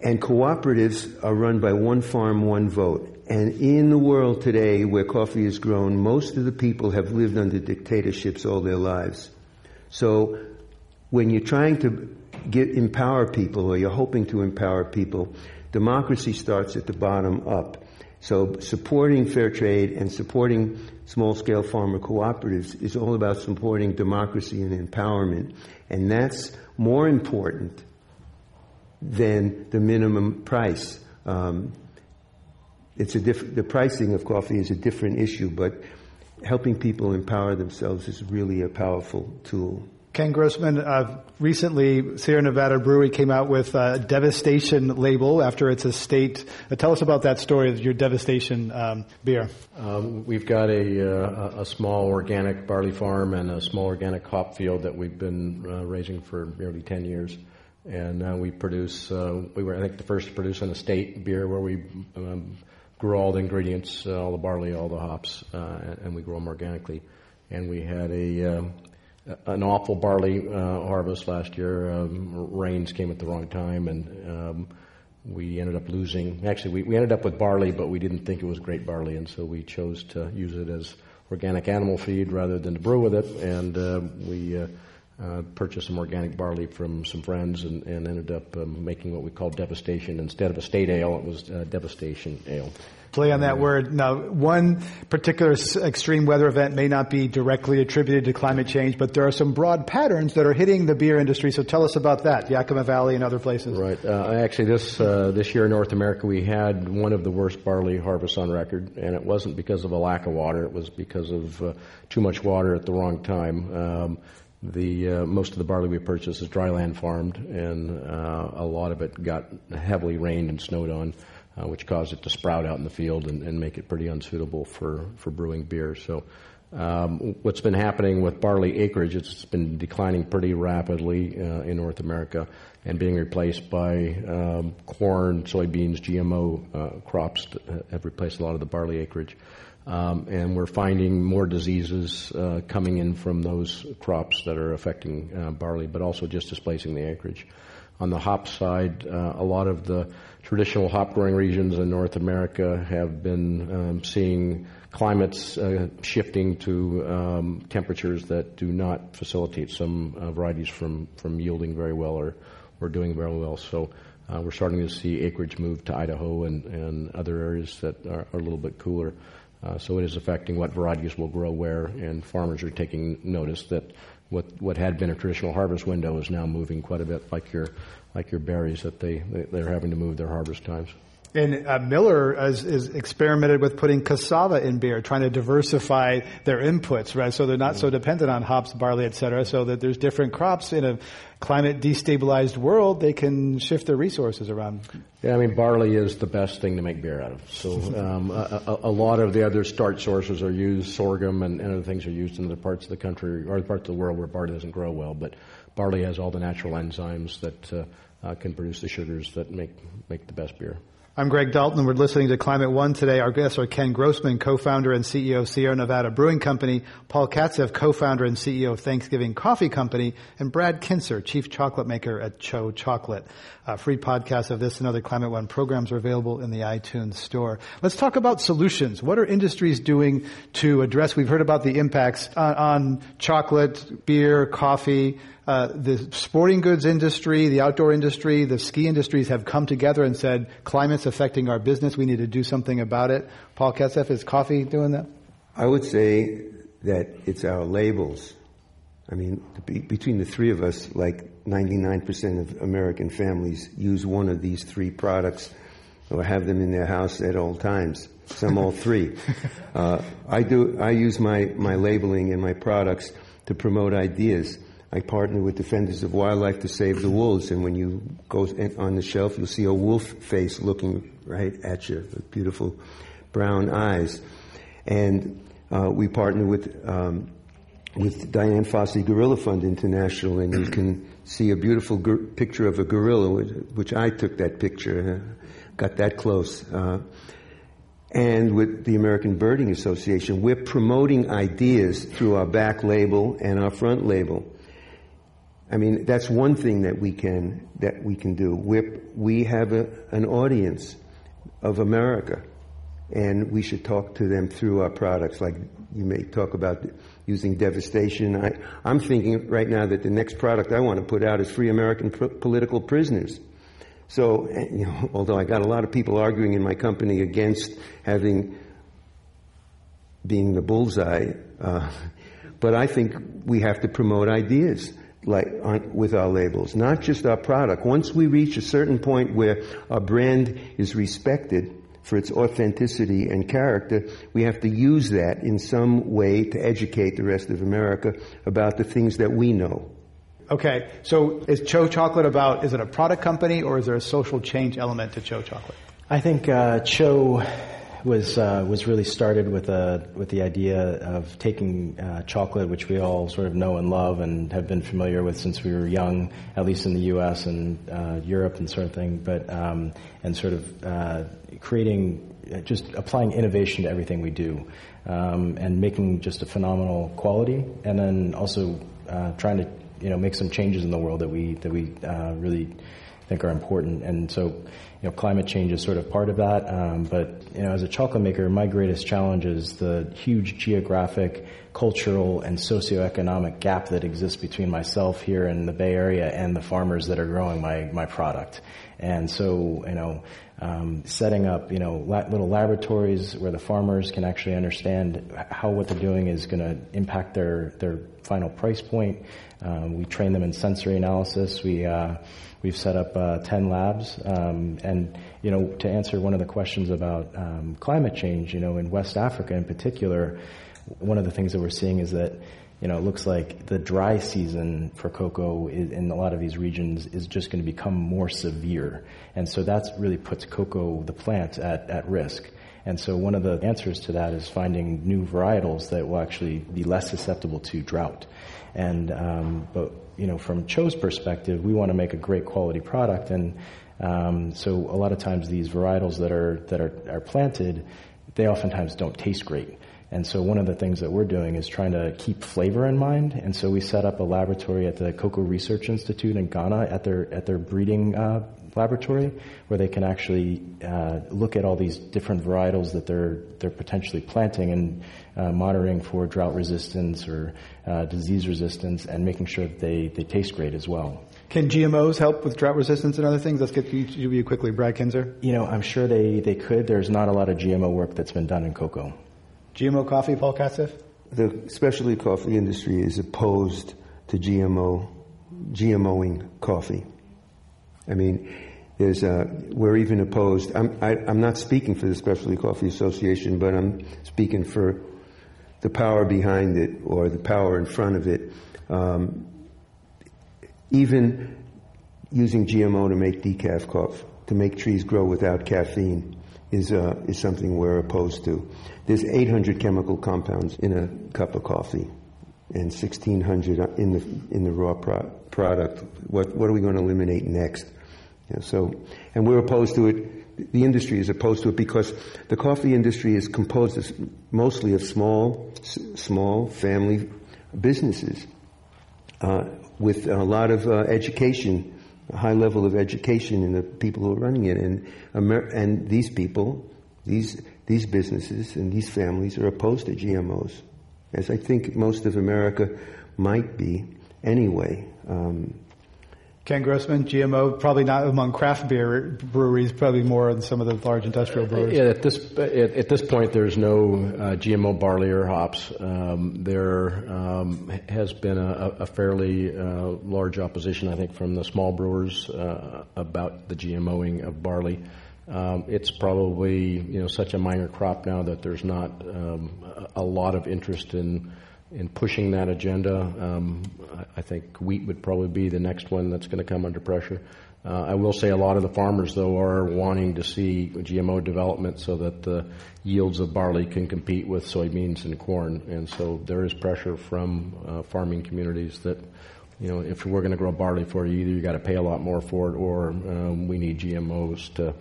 and cooperatives are run by one farm, one vote. And in the world today where coffee is grown, most of the people have lived under dictatorships all their lives. So when you're trying to get, empower people or you're hoping to empower people, democracy starts at the bottom up. So supporting fair trade and supporting small-scale farmer cooperatives is all about supporting democracy and empowerment. And that's more important than the minimum price. Um, it's a diff- the pricing of coffee is a different issue, but helping people empower themselves is really a powerful tool. Ken Grossman, uh, recently Sierra Nevada Brewery came out with a devastation label after its estate. Uh, tell us about that story of your devastation um, beer. Um, we've got a, uh, a, small organic barley farm and a small organic hop field that we've been uh, raising for nearly 10 years. And uh, we produce, uh, we were, I think, the first to produce an estate beer where we um, grow all the ingredients, all the barley, all the hops, and we grow them organically. And we had a, um, an awful barley uh, harvest last year. Um, rains came at the wrong time, and um, we ended up losing. Actually, we, we ended up with barley, but we didn't think it was great barley, and so we chose to use it as organic animal feed rather than to brew with it. And uh, we uh, uh, purchased some organic barley from some friends, and, and ended up um, making what we call devastation. Instead of a state ale, it was uh, devastation ale play on that word. Now, one particular extreme weather event may not be directly attributed to climate change, but there are some broad patterns that are hitting the beer industry. So tell us about that, Yakima Valley and other places. Right. Uh, actually, this uh, this year in North America, we had one of the worst barley harvests on record, and it wasn't because of a lack of water. It was because of uh, too much water at the wrong time. Um, the uh, most of the barley we purchased is dryland farmed, and uh, a lot of it got heavily rained and snowed on uh, which caused it to sprout out in the field and, and, make it pretty unsuitable for, for brewing beer. So, um, what's been happening with barley acreage, it's been declining pretty rapidly uh, in North America and being replaced by um, corn, soybeans, GMO uh, crops have replaced a lot of the barley acreage. Um, and we're finding more diseases uh, coming in from those crops that are affecting uh, barley, but also just displacing the acreage. On the hop side, uh, a lot of the traditional hop growing regions in North America have been um, seeing climates uh, shifting to um, temperatures that do not facilitate some uh, varieties from, from yielding very well or, or doing very well. So uh, we're starting to see acreage move to Idaho and, and other areas that are, are a little bit cooler. Uh, so it is affecting what varieties will grow where, and farmers are taking notice that what what had been a traditional harvest window is now moving quite a bit, like your like your berries that they they're having to move their harvest times. And uh, Miller is, is, experimented with putting cassava in beer, trying to diversify their inputs, right? So they're not mm-hmm. so dependent on hops, barley, et cetera, so that there's different crops in a climate destabilized world, they can shift their resources around. Yeah, I mean, barley is the best thing to make beer out of. So um, a, a, a, lot of the other starch sources are used, sorghum and, and other things are used in other parts of the country or the parts of the world where barley doesn't grow well. But barley has all the natural enzymes that uh, uh, can produce the sugars that make make the best beer. I'm Greg Dalton, and we're listening to Climate One today. Our guests are Ken Grossman, co-founder and CEO of Sierra Nevada Brewing Company, Paul Katzeff, co-founder and CEO of Thanksgiving Coffee Company, and Brad Kintzer, chief chocolate maker at TCHO Chocolate. Uh, free podcasts of this and other Climate One programs are available in the iTunes store. Let's talk about solutions. What are industries doing to address? We've heard about the impacts on, on chocolate, beer, coffee. Uh, the sporting goods industry, the outdoor industry, the ski industries have come together and said, climate's affecting our business. We need to do something about it. Paul Katzeff, is coffee doing that? I would say that it's our labels. I mean, between the three of us, like 99% of American families use one of these three products or have them in their house at all times. Some all three. [LAUGHS] Uh, I do. I use my my labeling and my products to promote ideas. I partner with Defenders of Wildlife to save the wolves, and when you go on the shelf, you'll see a wolf face looking right at you, with beautiful brown eyes. And uh, we partner with um, with Dian Fossey Gorilla Fund International, and you can see a beautiful picture of a gorilla, which I took that picture, uh, got that close. Uh, and with the American Birding Association, we're promoting ideas through our back label and our front label. I mean, that's one thing that we can that we can do. we we have a, an audience of America, and we should talk to them through our products. Like you may talk about using devastation. I, am thinking right now that the next product I want to put out is free American pr- political prisoners. So, eh, you know, [LAUGHS] although I got a lot of people arguing in my company against having being the bullseye, uh, [LAUGHS] but I think we have to promote ideas like on, with our labels, not just our product. Once we reach a certain point where our brand is respected for its authenticity and character, we have to use that in some way to educate the rest of America about the things that we know. Okay, so is TCHO Chocolate about, is it a product company or is there a social change element to TCHO Chocolate? I think uh, TCHO was uh, was really started with a with the idea of taking uh, chocolate, which we all sort of know and love and have been familiar with since we were young, at least in the U.S. and uh, Europe and sort of thing. But um, and sort of uh, creating, uh, just applying innovation to everything we do, um, and making just a phenomenal quality, and then also uh, trying to you know make some changes in the world that we that we really think are important. And so, you know, climate change is sort of part of that. Um, but you know, as a chocolate maker, my greatest challenge is the huge geographic, cultural, and socioeconomic gap that exists between myself here in the Bay Area and the farmers that are growing my my product. And so, you know. Um, setting up, you know, little laboratories where the farmers can actually understand how what they're doing is going to impact their their final price point. Um, we train them in sensory analysis. We uh, We've set up uh, 10 labs. Um, and, you know, to answer one of the questions about um, climate change, you know, in West Africa in particular, one of the things that we're seeing is that, you know, it looks like the dry season for cocoa in a lot of these regions is just going to become more severe. And so that's really puts cocoa, the plant, at, at risk. And so one of the answers to that is finding new varietals that will actually be less susceptible to drought. And um, but you know, from TCHO's perspective, we want to make a great quality product, and um, so a lot of times these varietals that are that are, are planted, they oftentimes don't taste great. And so one of the things that we're doing is trying to keep flavor in mind. And so we set up a laboratory at the Cocoa Research Institute in Ghana at their at their breeding uh, laboratory, where they can actually uh, look at all these different varietals that they're they're potentially planting and uh, monitoring for drought resistance or uh, disease resistance, and making sure that they they taste great as well. Can GMOs help with drought resistance and other things? Let's get to you quickly, Brad Kintzer. You know, I'm sure they, they could. There's not a lot of GMO work that's been done in cocoa. GMO coffee, Paul Katzeff? The specialty coffee industry is opposed to GMO, GMOing coffee. I mean, there's a, we're even opposed. I'm, I, am i am not speaking for the Specialty Coffee Association, but I'm speaking for the power behind it or the power in front of it. Um, even using GMO to make decaf coffee, to make trees grow without caffeine, is uh, is something we're opposed to. There's 800 chemical compounds in a cup of coffee, and 1,600 in the in the raw pro- product. What what are we going to eliminate next? Yeah, so, and we're opposed to it. The industry is opposed to it because the coffee industry is composed of, mostly of small, small family businesses uh, with a lot of uh, education, a high level of education in the people who are running it, and Amer- and these people, these these businesses and these families are opposed to GMOs, as I think most of America might be anyway. Um, Ken Grossman, GMO, probably not among craft beer breweries, probably more in some of the large industrial breweries. Yeah, at this at, at this point, there's no uh, GMO barley or hops. Um, there um, has been a, a fairly uh, large opposition, I think, from the small brewers uh, about the GMOing of barley. Um, it's probably you know such a minor crop now that there's not um, a lot of interest in in pushing that agenda. Um, I think wheat would probably be the next one that's going to come under pressure. Uh, I will say a lot of the farmers, though, are wanting to see GMO development so that the yields of barley can compete with soybeans and corn. And so there is pressure from uh, farming communities that, you know, if we're going to grow barley for you, either you got to pay a lot more for it or um, we need GMOs to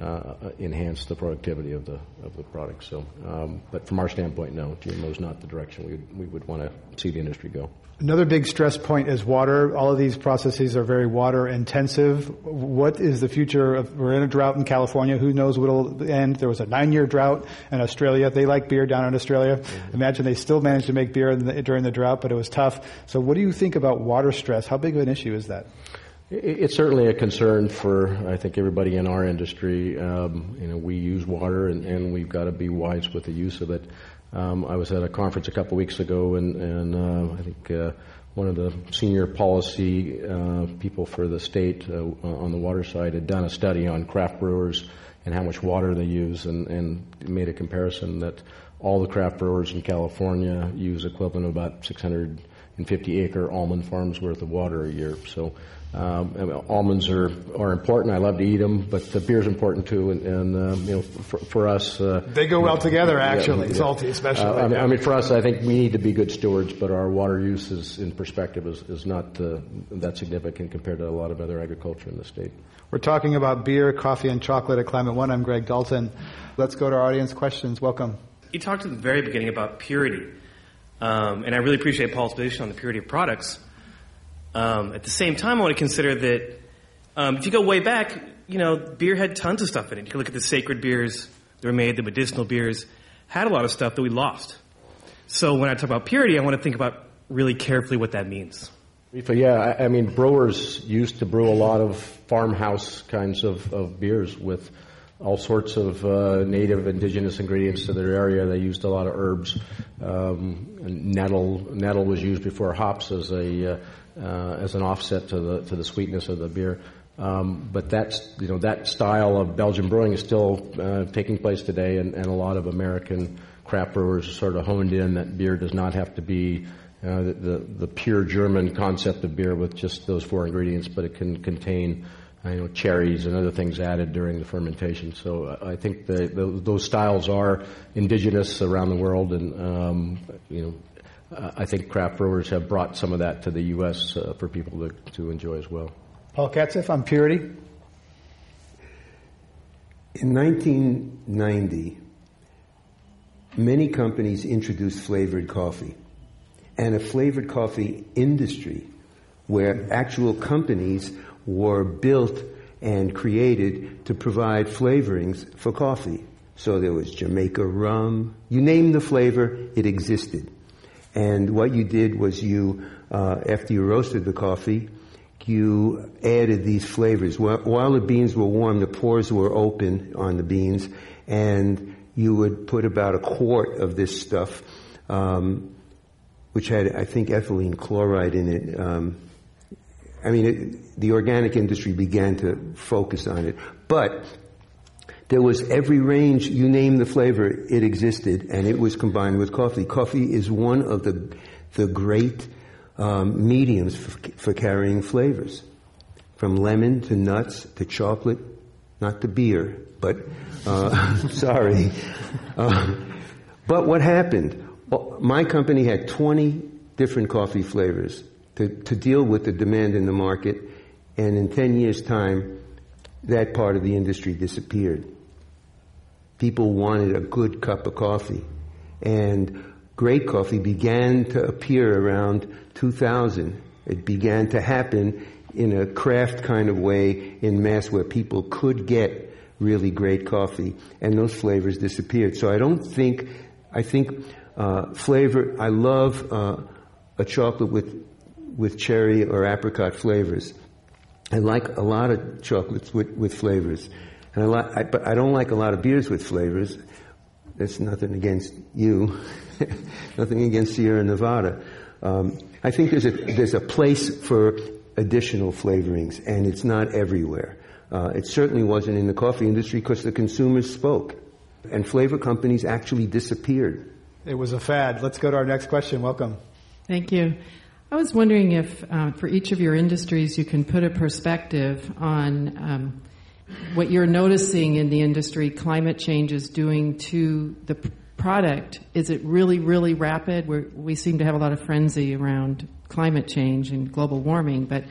uh, enhance the productivity of the of the product. So, um, but from our standpoint, no, GMO is not the direction we would, we would want to see the industry go. Another big stress point is water. All of these processes are very water intensive. What is the future of, we're in a drought in California. Who knows what will end? There was a nine year drought in Australia. They like beer down in Australia. Mm-hmm. Imagine they still managed to make beer the, during the drought, but it was tough. So what do you think about water stress? How big of an issue is that? It's certainly a concern for I think everybody in our industry. Um, you know, we use water, and, and we've got to be wise with the use of it. Um, I was at a conference a couple weeks ago, and, and uh, I think uh, one of the senior policy uh, people for the state uh, on the water side had done a study on craft brewers and how much water they use, and, and made a comparison that all the craft brewers in California use equivalent of about 650 acre almond farms worth of water a year. So um, I mean, almonds are, are important. I love to eat them, but the beer is important too. And, and um, you know, for, for us, uh, they go well together. Actually, yeah, salty especially. Uh, I, mean, I, mean, for us, I think we need to be good stewards, but our water use is, in perspective, is, is not uh, that significant compared to a lot of other agriculture in the state. We're talking about beer, coffee, and chocolate at Climate One. I'm Greg Dalton. Let's go to our audience questions. Welcome. You talked at the very beginning about purity, um, and I really appreciate Paul's position on the purity of products. Um, at the same time, I want to consider that um, if you go way back, you know, beer had tons of stuff in it. You can look at the sacred beers that were made, the medicinal beers had a lot of stuff that we lost. So when I talk about purity, I want to think about really carefully what that means. Yeah, I, mean, brewers used to brew a lot of farmhouse kinds of, of beers with all sorts of uh, native indigenous ingredients to their area. They used a lot of herbs. Um, nettle nettle was used before hops as a uh, uh, as an offset to the to the sweetness of the beer. Um, but that's you know that style of Belgian brewing is still uh, taking place today, and, and, a lot of American craft brewers sort of honed in that beer does not have to be uh, the, the, the pure German concept of beer with just those four ingredients, but it can contain you know cherries and other things added during the fermentation. So uh, I think the, the, those styles are indigenous around the world, and um, you know uh, I think craft brewers have brought some of that to the U.S. Uh, for people to, to enjoy as well. Paul Katzeff on purity. In 1990, many companies introduced flavored coffee, and a flavored coffee industry where actual companies were built and created to provide flavorings for coffee. So there was Jamaica rum. You name the flavor, it existed. And what you did was you, uh, after you roasted the coffee, you added these flavors. While the beans were warm, the pores were open on the beans, and you would put about a quart of this stuff, um, which had, I think, ethylene chloride in it. Um, I mean, it, the organic industry began to focus on it. But there was every range, you name the flavor, it existed, and it was combined with coffee. Coffee is one of the, the great um, mediums for, for, carrying flavors. From lemon to nuts to chocolate, not to beer, but, uh, [LAUGHS] sorry. Uh, but what happened? My company had 20 different coffee flavors to, to deal with the demand in the market, and in 10 years' time, that part of the industry disappeared people wanted a good cup of coffee. And great coffee began to appear around 2000. It began to happen in a craft kind of way in mass where people could get really great coffee and those flavors disappeared. So I don't think, I think uh, flavor, I love uh, a chocolate with, with cherry or apricot flavors. I like a lot of chocolates with, with flavors. And I, li- I, but I don't like a lot of beers with flavors. That's nothing against you, [LAUGHS] nothing against Sierra Nevada. Um, I think there's a there's a place for additional flavorings, and it's not everywhere. Uh, it certainly wasn't in the coffee industry because the consumers spoke, and flavor companies actually disappeared. It was a fad. Let's go to our next question. Welcome. Thank you. I was wondering if, uh, for each of your industries, you can put a perspective on um, what you're noticing in the industry climate change is doing to the product. Is it really really rapid? We're, we seem to have a lot of frenzy around climate change and global warming but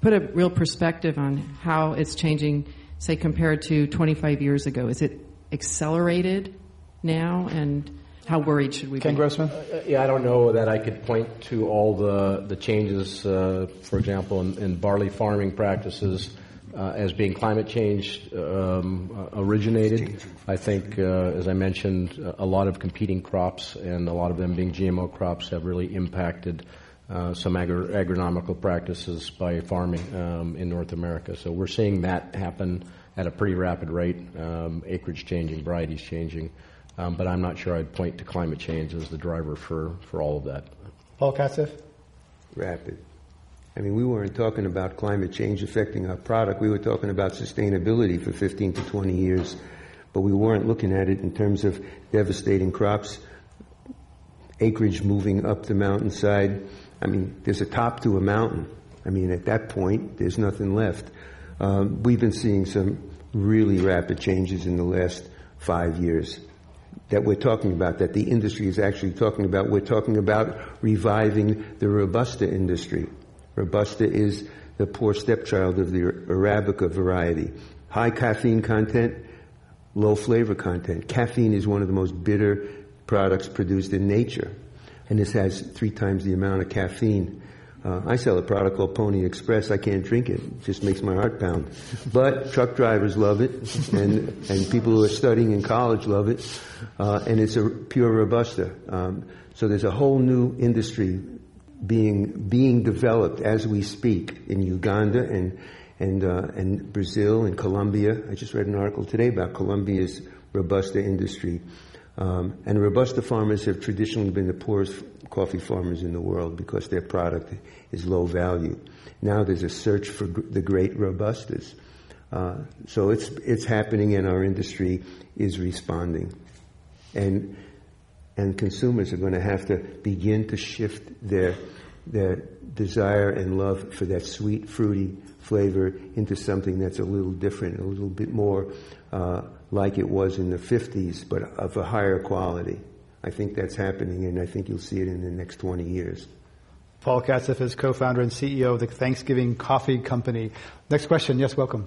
put a real perspective on how it's changing say compared to 25 years ago. Is it accelerated now? And how worried should we Ken be? Grossman? Uh, yeah, I don't know that I could point to all the, the changes, uh, for example, in, in barley farming practices uh, as being climate change um, uh, originated. I think, uh, as I mentioned, a lot of competing crops and a lot of them being GMO crops have really impacted uh, some agri- agronomical practices by farming um, in North America. So we're seeing that happen at a pretty rapid rate. Um, acreage changing, varieties changing, um, but I'm not sure I'd point to climate change as the driver for, for all of that. Paul Katzeff? Rapid. I mean, we weren't talking about climate change affecting our product. We were talking about sustainability for 15 to 20 years, but we weren't looking at it in terms of devastating crops, acreage moving up the mountainside. I mean, there's a top to a mountain. I mean, at that point, there's nothing left. Um, we've been seeing some really rapid changes in the last five years that we're talking about, that the industry is actually talking about. We're talking about reviving the Robusta industry. Robusta is the poor stepchild of the Arabica variety. High caffeine content, low flavor content. Caffeine is one of the most bitter products produced in nature. And this has three times the amount of caffeine. Uh, I sell a product called Pony Express. I can't drink it. It just makes my heart pound. But truck drivers love it, and, and people who are studying in college love it. Uh, and it's a pure Robusta. Um, so there's a whole new industry being being developed as we speak in Uganda and and uh, and Brazil and Colombia. I just read an article today about Colombia's robusta industry. Um, and robusta farmers have traditionally been the poorest coffee farmers in the world because their product is low value. Now there's a search for the great robustas. Uh, so it's it's happening, and our industry is responding. And and consumers are going to have to begin to shift their their desire and love for that sweet, fruity flavor into something that's a little different, a little bit more uh, like it was in the 50s, but of a higher quality. I think that's happening, and I think you'll see it in the next 20 years. Paul Katzeff is co-founder and CEO of the Thanksgiving Coffee Company. Next question. Yes, welcome.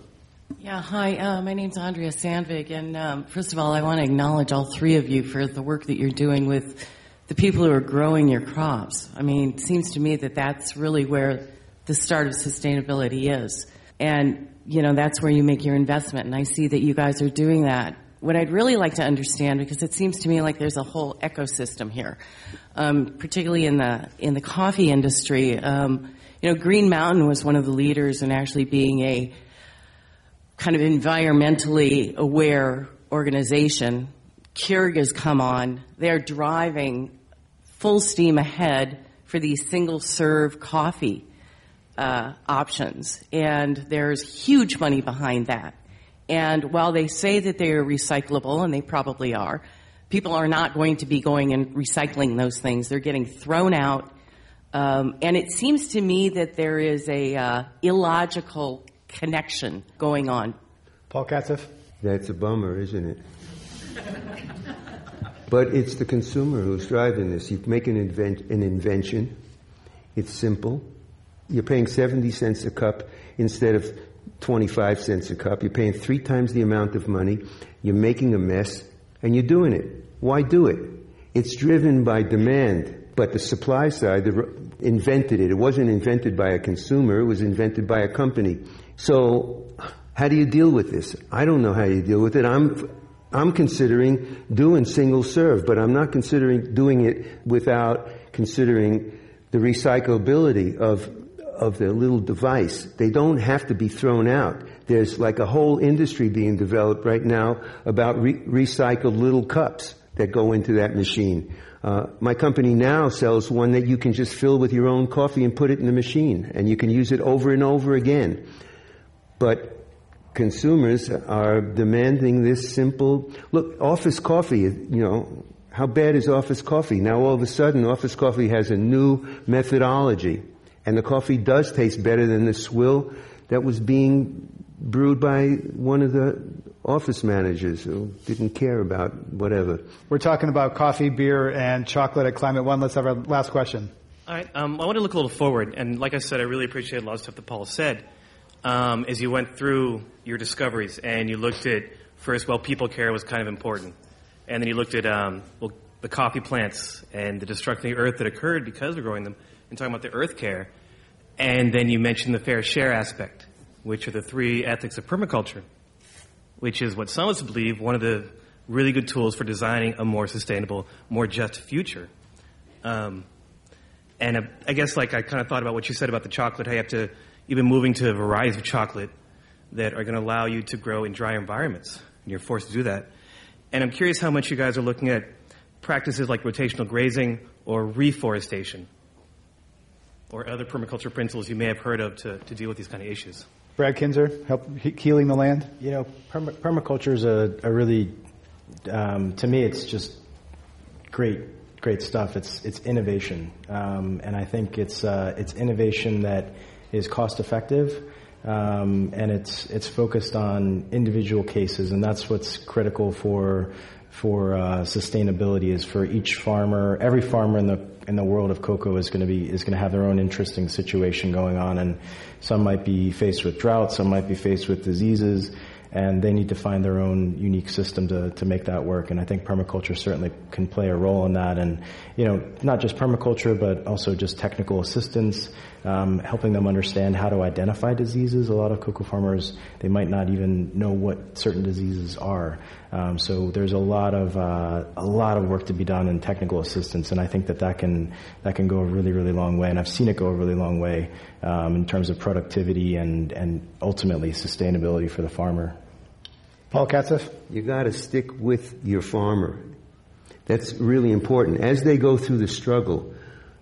Yeah, hi. Uh, my name's Andrea Sandvig, and um, first of all, I want to acknowledge all three of you for the work that you're doing with the people who are growing your crops. I mean, it seems to me that that's really where the start of sustainability is, and you know that's where you make your investment. And I see that you guys are doing that. What I'd really like to understand, because it seems to me like there's a whole ecosystem here, um, particularly in the in the coffee industry. Um, you know, Green Mountain was one of the leaders in actually being a kind of environmentally aware organization. Keurig has come on. They're driving full steam ahead for these single serve coffee uh, options. And there's huge money behind that. And while they say that they are recyclable, and they probably are, people are not going to be going and recycling those things. They're getting thrown out. Um, and it seems to me that there is a uh, illogical connection going on. Paul Katzeff? That's a bummer, isn't it? but it's the consumer who's driving this. You make an, invent, an invention. It's simple. You're paying 70 cents a cup instead of 25 cents a cup. You're paying three times the amount of money. You're making a mess, and you're doing it. Why do it? It's driven by demand, but the supply side the, invented it. It wasn't invented by a consumer. It was invented by a company. So, how do you deal with this? I don't know how you deal with it. I'm, I'm considering doing single serve, but I'm not considering doing it without considering the recyclability of of their little device. They don't have to be thrown out. There's like a whole industry being developed right now about re- recycled little cups that go into that machine. Uh, my company now sells one that you can just fill with your own coffee and put it in the machine, and you can use it over and over again. But consumers are demanding this simple look. Office coffee, you know, how bad is office coffee? Now all of a sudden, office coffee has a new methodology and the coffee does taste better than the swill that was being brewed by one of the office managers who didn't care about whatever. We're talking about coffee, beer, and chocolate at Climate One. Let's have our last question. All right. Um, I want to look a little forward. And like I said, I really appreciate a lot of stuff that Paul said. Um, as you went through your discoveries and you looked at, first, well, people care was kind of important. And then you looked at, um, well, the coffee plants and the destruction of the earth that occurred because of growing them and talking about the earth care. And then you mentioned the fair share aspect, which are the three ethics of permaculture, which is what some of us believe one of the really good tools for designing a more sustainable, more just future. Um, And uh, I guess like I kind of thought about what you said about the chocolate. How you have to, you've been moving to varieties of chocolate that are going to allow you to grow in dry environments, and you're forced to do that. And I'm curious how much you guys are looking at practices like rotational grazing or reforestation or other permaculture principles you may have heard of to, to deal with these kind of issues. Brad Kintzer, help he- healing the land. You know, perma- permaculture is a, a really, um, to me, it's just great, great stuff. It's it's innovation, um, and I think it's uh, it's innovation that is cost effective, um, and it's it's focused on individual cases, and that's what's critical for for uh, sustainability. Is for each farmer, every farmer in the in the world of cocoa is going to be is going to have their own interesting situation going on, and some might be faced with drought, some might be faced with diseases, and they need to find their own unique system to, to make that work. And I think permaculture certainly can play a role in that. And you know, not just permaculture, but also just technical assistance, um, helping them understand how to identify diseases. A lot of cocoa farmers they might not even know what certain diseases are. Um, so there's a lot of uh, a lot of work to be done in technical assistance, and I think that that can that can go a really really long way. And I've seen it go a really long way um, in terms of productivity and and ultimately sustainability for the farmer. Paul Katzeff? You got to stick with your farmer. That's really important. As they go through the struggle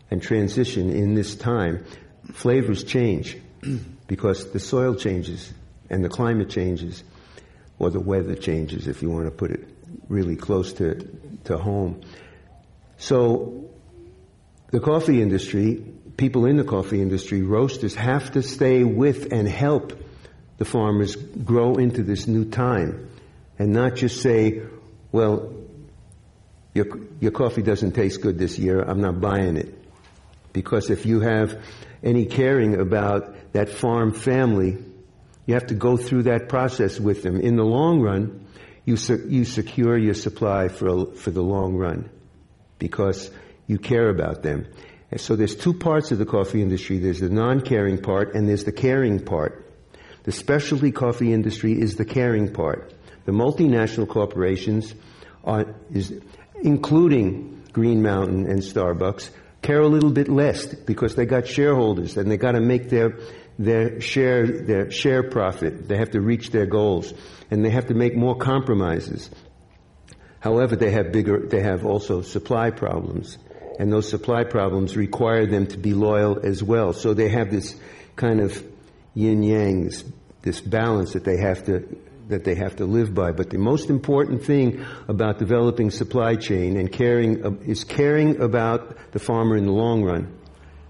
and transition in this time, flavors change [CLEARS THROAT] because the soil changes and the climate changes or the weather changes if you want to put it really close to, to home. So the coffee industry, people in the coffee industry, roasters have to stay with and help the farmers grow into this new time and not just say, well, your, your coffee doesn't taste good this year, I'm not buying it. Because if you have any caring about that farm family, you have to go through that process with them. In the long run, you, you secure your supply for, for the long run because you care about them. And so there's two parts of the coffee industry. There's the non-caring part and there's the caring part. The specialty coffee industry is the caring part. The multinational corporations, are, is, including Green Mountain and Starbucks, care a little bit less because they got shareholders and they got to make their their share their share profit. They have to reach their goals and they have to make more compromises. However, they have bigger they have also supply problems. And those supply problems require them to be loyal as well. So they have this kind of yin yang, this, this balance that they have to that they have to live by. But the most important thing about developing supply chain and caring uh, is caring about the farmer in the long run.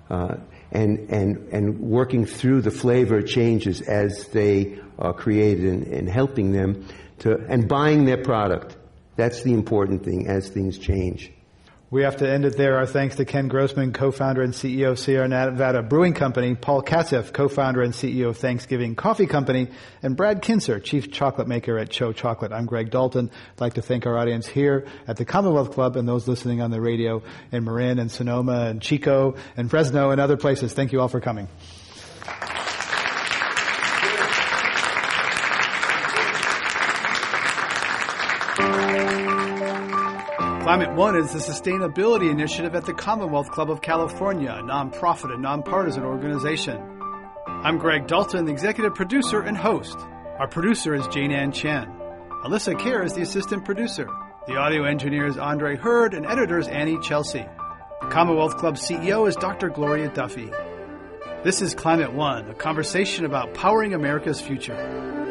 Uh, and, and, and working through the flavor changes as they are created and, and helping them to, and buying their product. That's the important thing as things change. We have to end it there. Our thanks to Ken Grossman, co-founder and CEO of Sierra Nevada Brewing Company, Paul Katzeff, co-founder and CEO of Thanksgiving Coffee Company, and Brad Kintzer, chief chocolate maker at TCHO Chocolate. I'm Greg Dalton. I'd like to thank our audience here at the Commonwealth Club and those listening on the radio in Marin and Sonoma and Chico and Fresno and other places. Thank you all for coming. Climate One is the sustainability initiative at the Commonwealth Club of California, a nonprofit and nonpartisan organization. I'm Greg Dalton, the executive producer and host. Our producer is Jane Ann Chen. Alyssa Kerr is the assistant producer. The audio engineer is Andre Hurd and editor is Annie Chelsea. The Commonwealth Club CEO is Dr. Gloria Duffy. This is Climate One, a conversation about powering America's future.